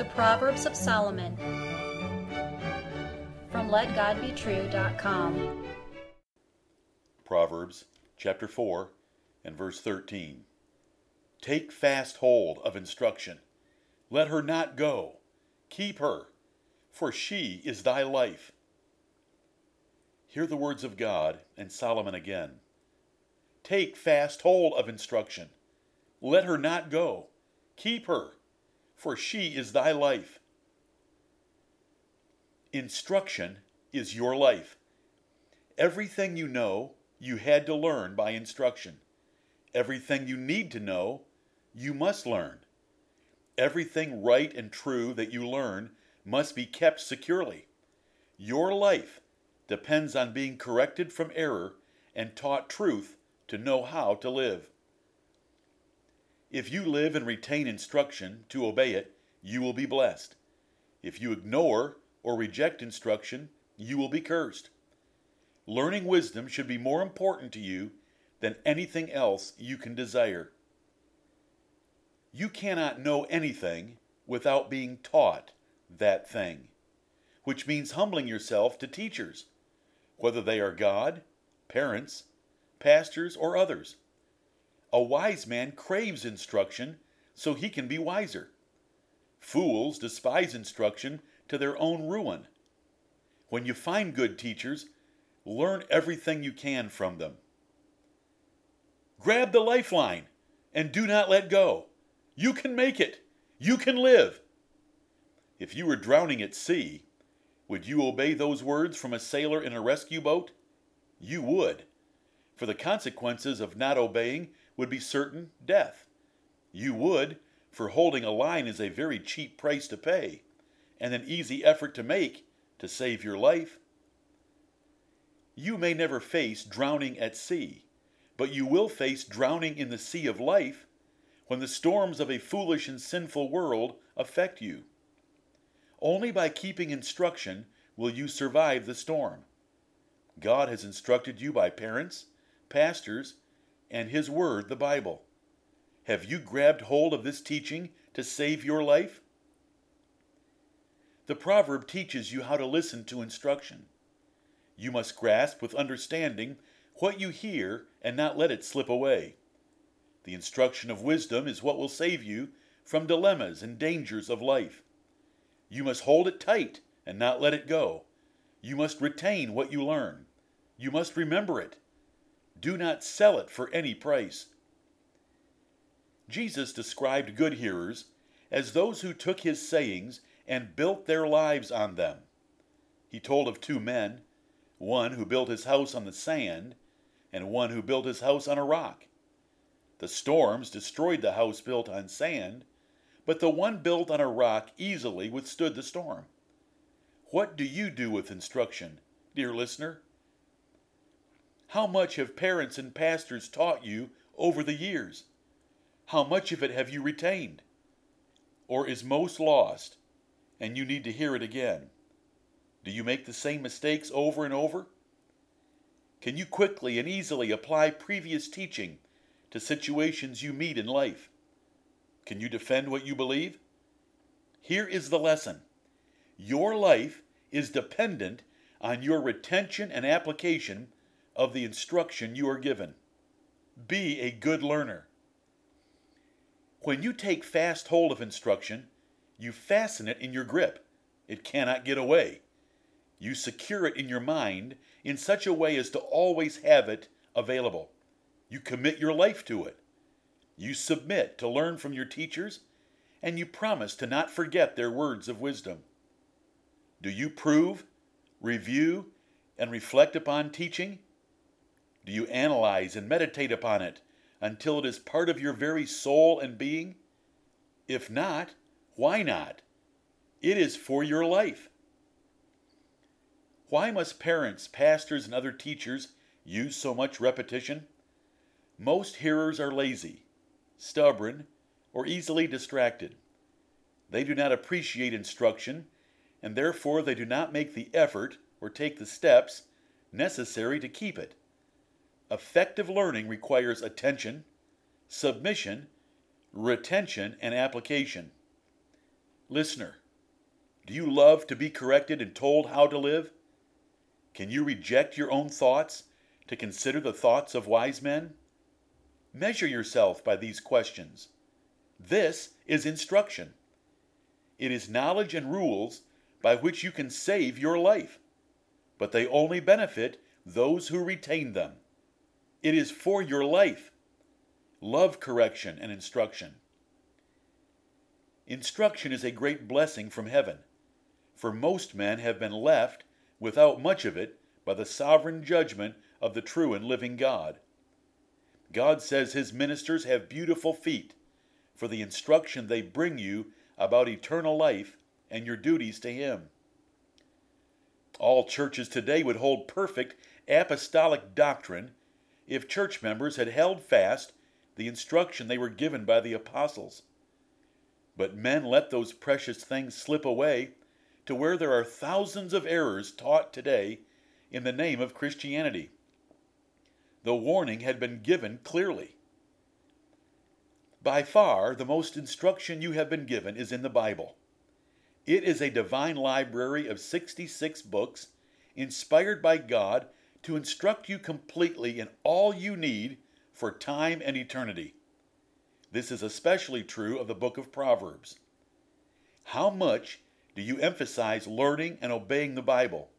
The Proverbs of Solomon from LetGodBetrue.com. Proverbs chapter 4 and verse 13. Take fast hold of instruction. Let her not go. Keep her, for she is thy life. Hear the words of God and Solomon again. Take fast hold of instruction. Let her not go. Keep her, for she is thy life. Instruction is your life. Everything you know, you had to learn by instruction. Everything you need to know, you must learn. Everything right and true that you learn must be kept securely. Your life depends on being corrected from error and taught truth to know how to live. If you live and retain instruction to obey it, you will be blessed. If you ignore or reject instruction, you will be cursed. Learning wisdom should be more important to you than anything else you can desire. You cannot know anything without being taught that thing, which means humbling yourself to teachers, whether they are God, parents, pastors, or others. A wise man craves instruction so he can be wiser. Fools despise instruction to their own ruin. When you find good teachers, learn everything you can from them. Grab the lifeline and do not let go. You can make it. You can live. If you were drowning at sea, would you obey those words from a sailor in a rescue boat? You would, for the consequences of not obeying would be certain death. You would, for holding a line is a very cheap price to pay, and an easy effort to make to save your life. You may never face drowning at sea, but you will face drowning in the sea of life when the storms of a foolish and sinful world affect you. Only by keeping instruction will you survive the storm. God has instructed you by parents, pastors, and His Word, the Bible. Have you grabbed hold of this teaching to save your life? The proverb teaches you how to listen to instruction. You must grasp with understanding what you hear and not let it slip away. The instruction of wisdom is what will save you from dilemmas and dangers of life. You must hold it tight and not let it go. You must retain what you learn. You must remember it. Do not sell it for any price. Jesus described good hearers as those who took his sayings and built their lives on them. He told of two men, one who built his house on the sand, and one who built his house on a rock. The storms destroyed the house built on sand, but the one built on a rock easily withstood the storm. What do you do with instruction, dear listener? How much have parents and pastors taught you over the years? How much of it have you retained? Or is most lost, and you need to hear it again? Do you make the same mistakes over and over? Can you quickly and easily apply previous teaching to situations you meet in life? Can you defend what you believe? Here is the lesson your life is dependent on your retention and application of the instruction you are given. Be a good learner. When you take fast hold of instruction, you fasten it in your grip. It cannot get away. You secure it in your mind in such a way as to always have it available. You commit your life to it. You submit to learn from your teachers, and you promise to not forget their words of wisdom. Do you prove, review, and reflect upon teaching? Do you analyze and meditate upon it until it is part of your very soul and being? If not, why not? It is for your life. Why must parents, pastors, and other teachers use so much repetition? Most hearers are lazy, stubborn, or easily distracted. They do not appreciate instruction, and therefore they do not make the effort or take the steps necessary to keep it. Effective learning requires attention, submission, retention, and application. Listener, do you love to be corrected and told how to live? Can you reject your own thoughts to consider the thoughts of wise men? Measure yourself by these questions. This is instruction. It is knowledge and rules by which you can save your life, but they only benefit those who retain them. It is for your life. Love correction and instruction. Instruction is a great blessing from heaven, for most men have been left without much of it by the sovereign judgment of the true and living God. God says his ministers have beautiful feet for the instruction they bring you about eternal life and your duties to him. All churches today would hold perfect apostolic doctrine if church members had held fast the instruction they were given by the apostles. But men let those precious things slip away to where there are thousands of errors taught today in the name of Christianity. The warning had been given clearly. By far, the most instruction you have been given is in the Bible. It is a divine library of 66 books, inspired by God to instruct you completely in all you need for time and eternity. This is especially true of the book of Proverbs. How much do you emphasize learning and obeying the Bible?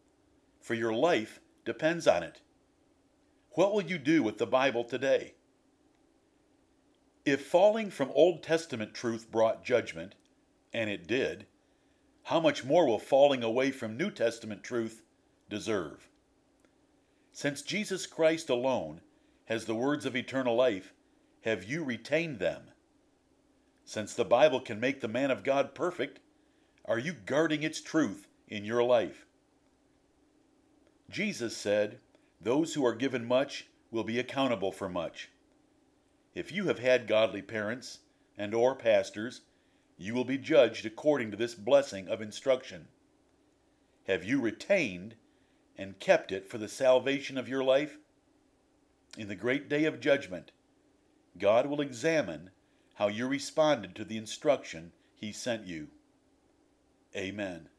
For your life depends on it. What will you do with the Bible today? If falling from Old Testament truth brought judgment, and it did, how much more will falling away from New Testament truth deserve? Since Jesus Christ alone has the words of eternal life, have you retained them? Since the Bible can make the man of God perfect, are you guarding its truth in your life? Jesus said, Those who are given much will be accountable for much. If you have had godly parents and or pastors, you will be judged according to this blessing of instruction. Have you retained and kept it for the salvation of your life? In the great day of judgment, God will examine how you responded to the instruction He sent you. Amen.